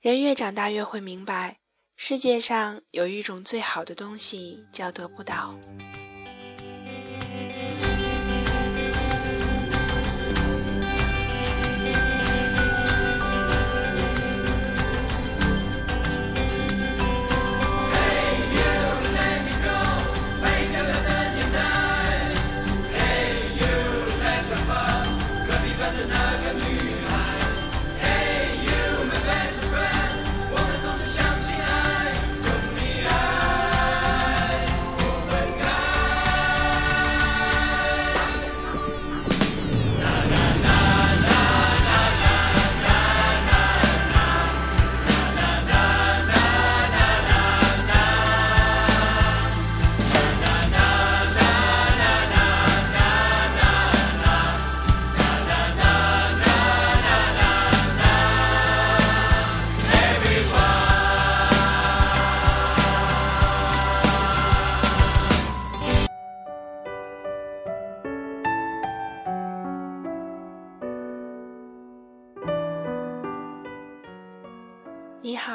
人越长大越会明白，世界上有一种最好的东西叫得不到。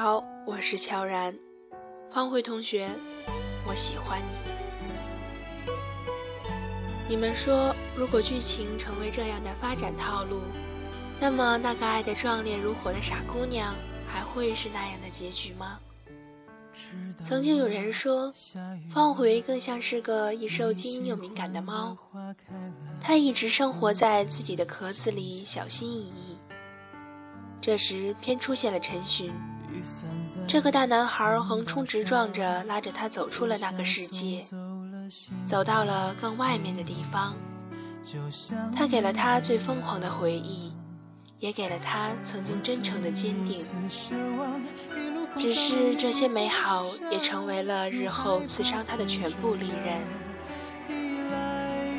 好，我是乔然，方慧同学，我喜欢你。你们说，如果剧情成为这样的发展套路，那么那个爱得壮烈如火的傻姑娘，还会是那样的结局吗？曾经有人说，方茴更像是个易受惊又敏感的猫，它一直生活在自己的壳子里，小心翼翼。这时，偏出现了陈寻。这个大男孩横冲直撞着拉着他走出了那个世界，走到了更外面的地方。他给了他最疯狂的回忆，也给了他曾经真诚的坚定。只是这些美好也成为了日后刺伤他的全部利刃。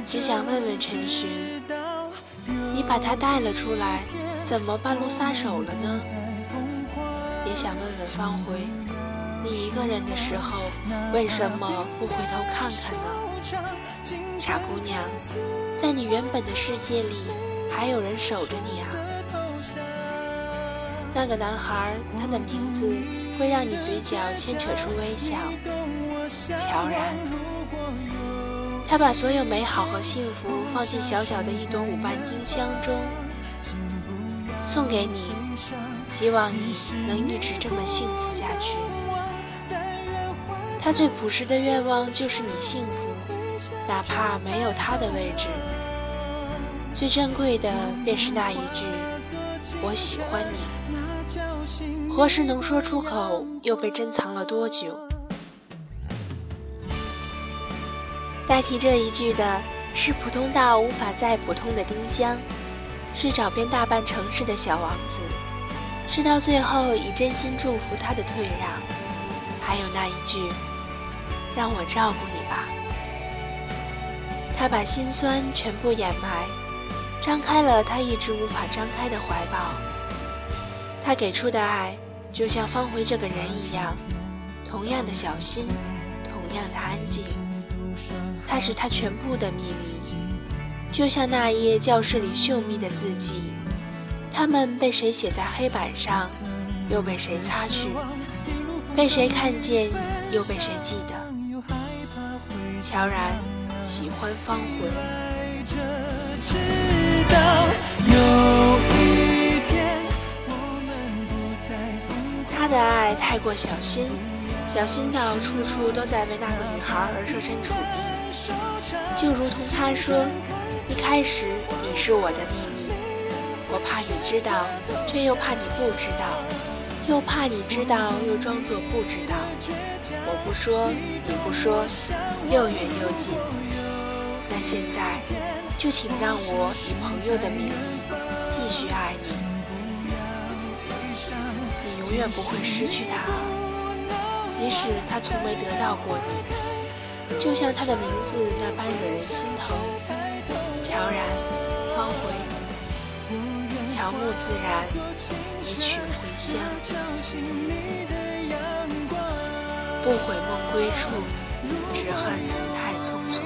只想问问陈寻，你把他带了出来，怎么半路撒手了呢？也想问问方茴，你一个人的时候，为什么不回头看看呢？傻姑娘，在你原本的世界里，还有人守着你啊。那个男孩，他的名字会让你嘴角牵扯出微笑。乔然，他把所有美好和幸福放进小小的一朵五瓣丁香中，送给你。希望你能一直这么幸福下去。他最朴实的愿望就是你幸福，哪怕没有他的位置。最珍贵的便是那一句“我喜欢你”，何时能说出口，又被珍藏了多久？代替这一句的是普通到无法再普通的丁香，是找遍大半城市的小王子。是到最后以真心祝福他的退让，还有那一句“让我照顾你吧”，他把心酸全部掩埋，张开了他一直无法张开的怀抱。他给出的爱，就像方茴这个人一样，同样的小心，同样的安静。他是他全部的秘密，就像那页教室里秀密的字迹。他们被谁写在黑板上，又被谁擦去？被谁看见，又被谁记得？乔然喜欢方茴。他的爱太过小心，小心到处处都在为那个女孩而设身处地。就如同他说：“一开始你是我的秘密。”我怕你知道，却又怕你不知道，又怕你知道，又装作不知道。我不说，你不说，又远又近。那现在，就请让我以朋友的名义继续爱你。你永远不会失去他，即使他从没得到过你，就像他的名字那般惹人心疼。草木自然，一曲回乡。不悔梦归处，只恨太匆匆。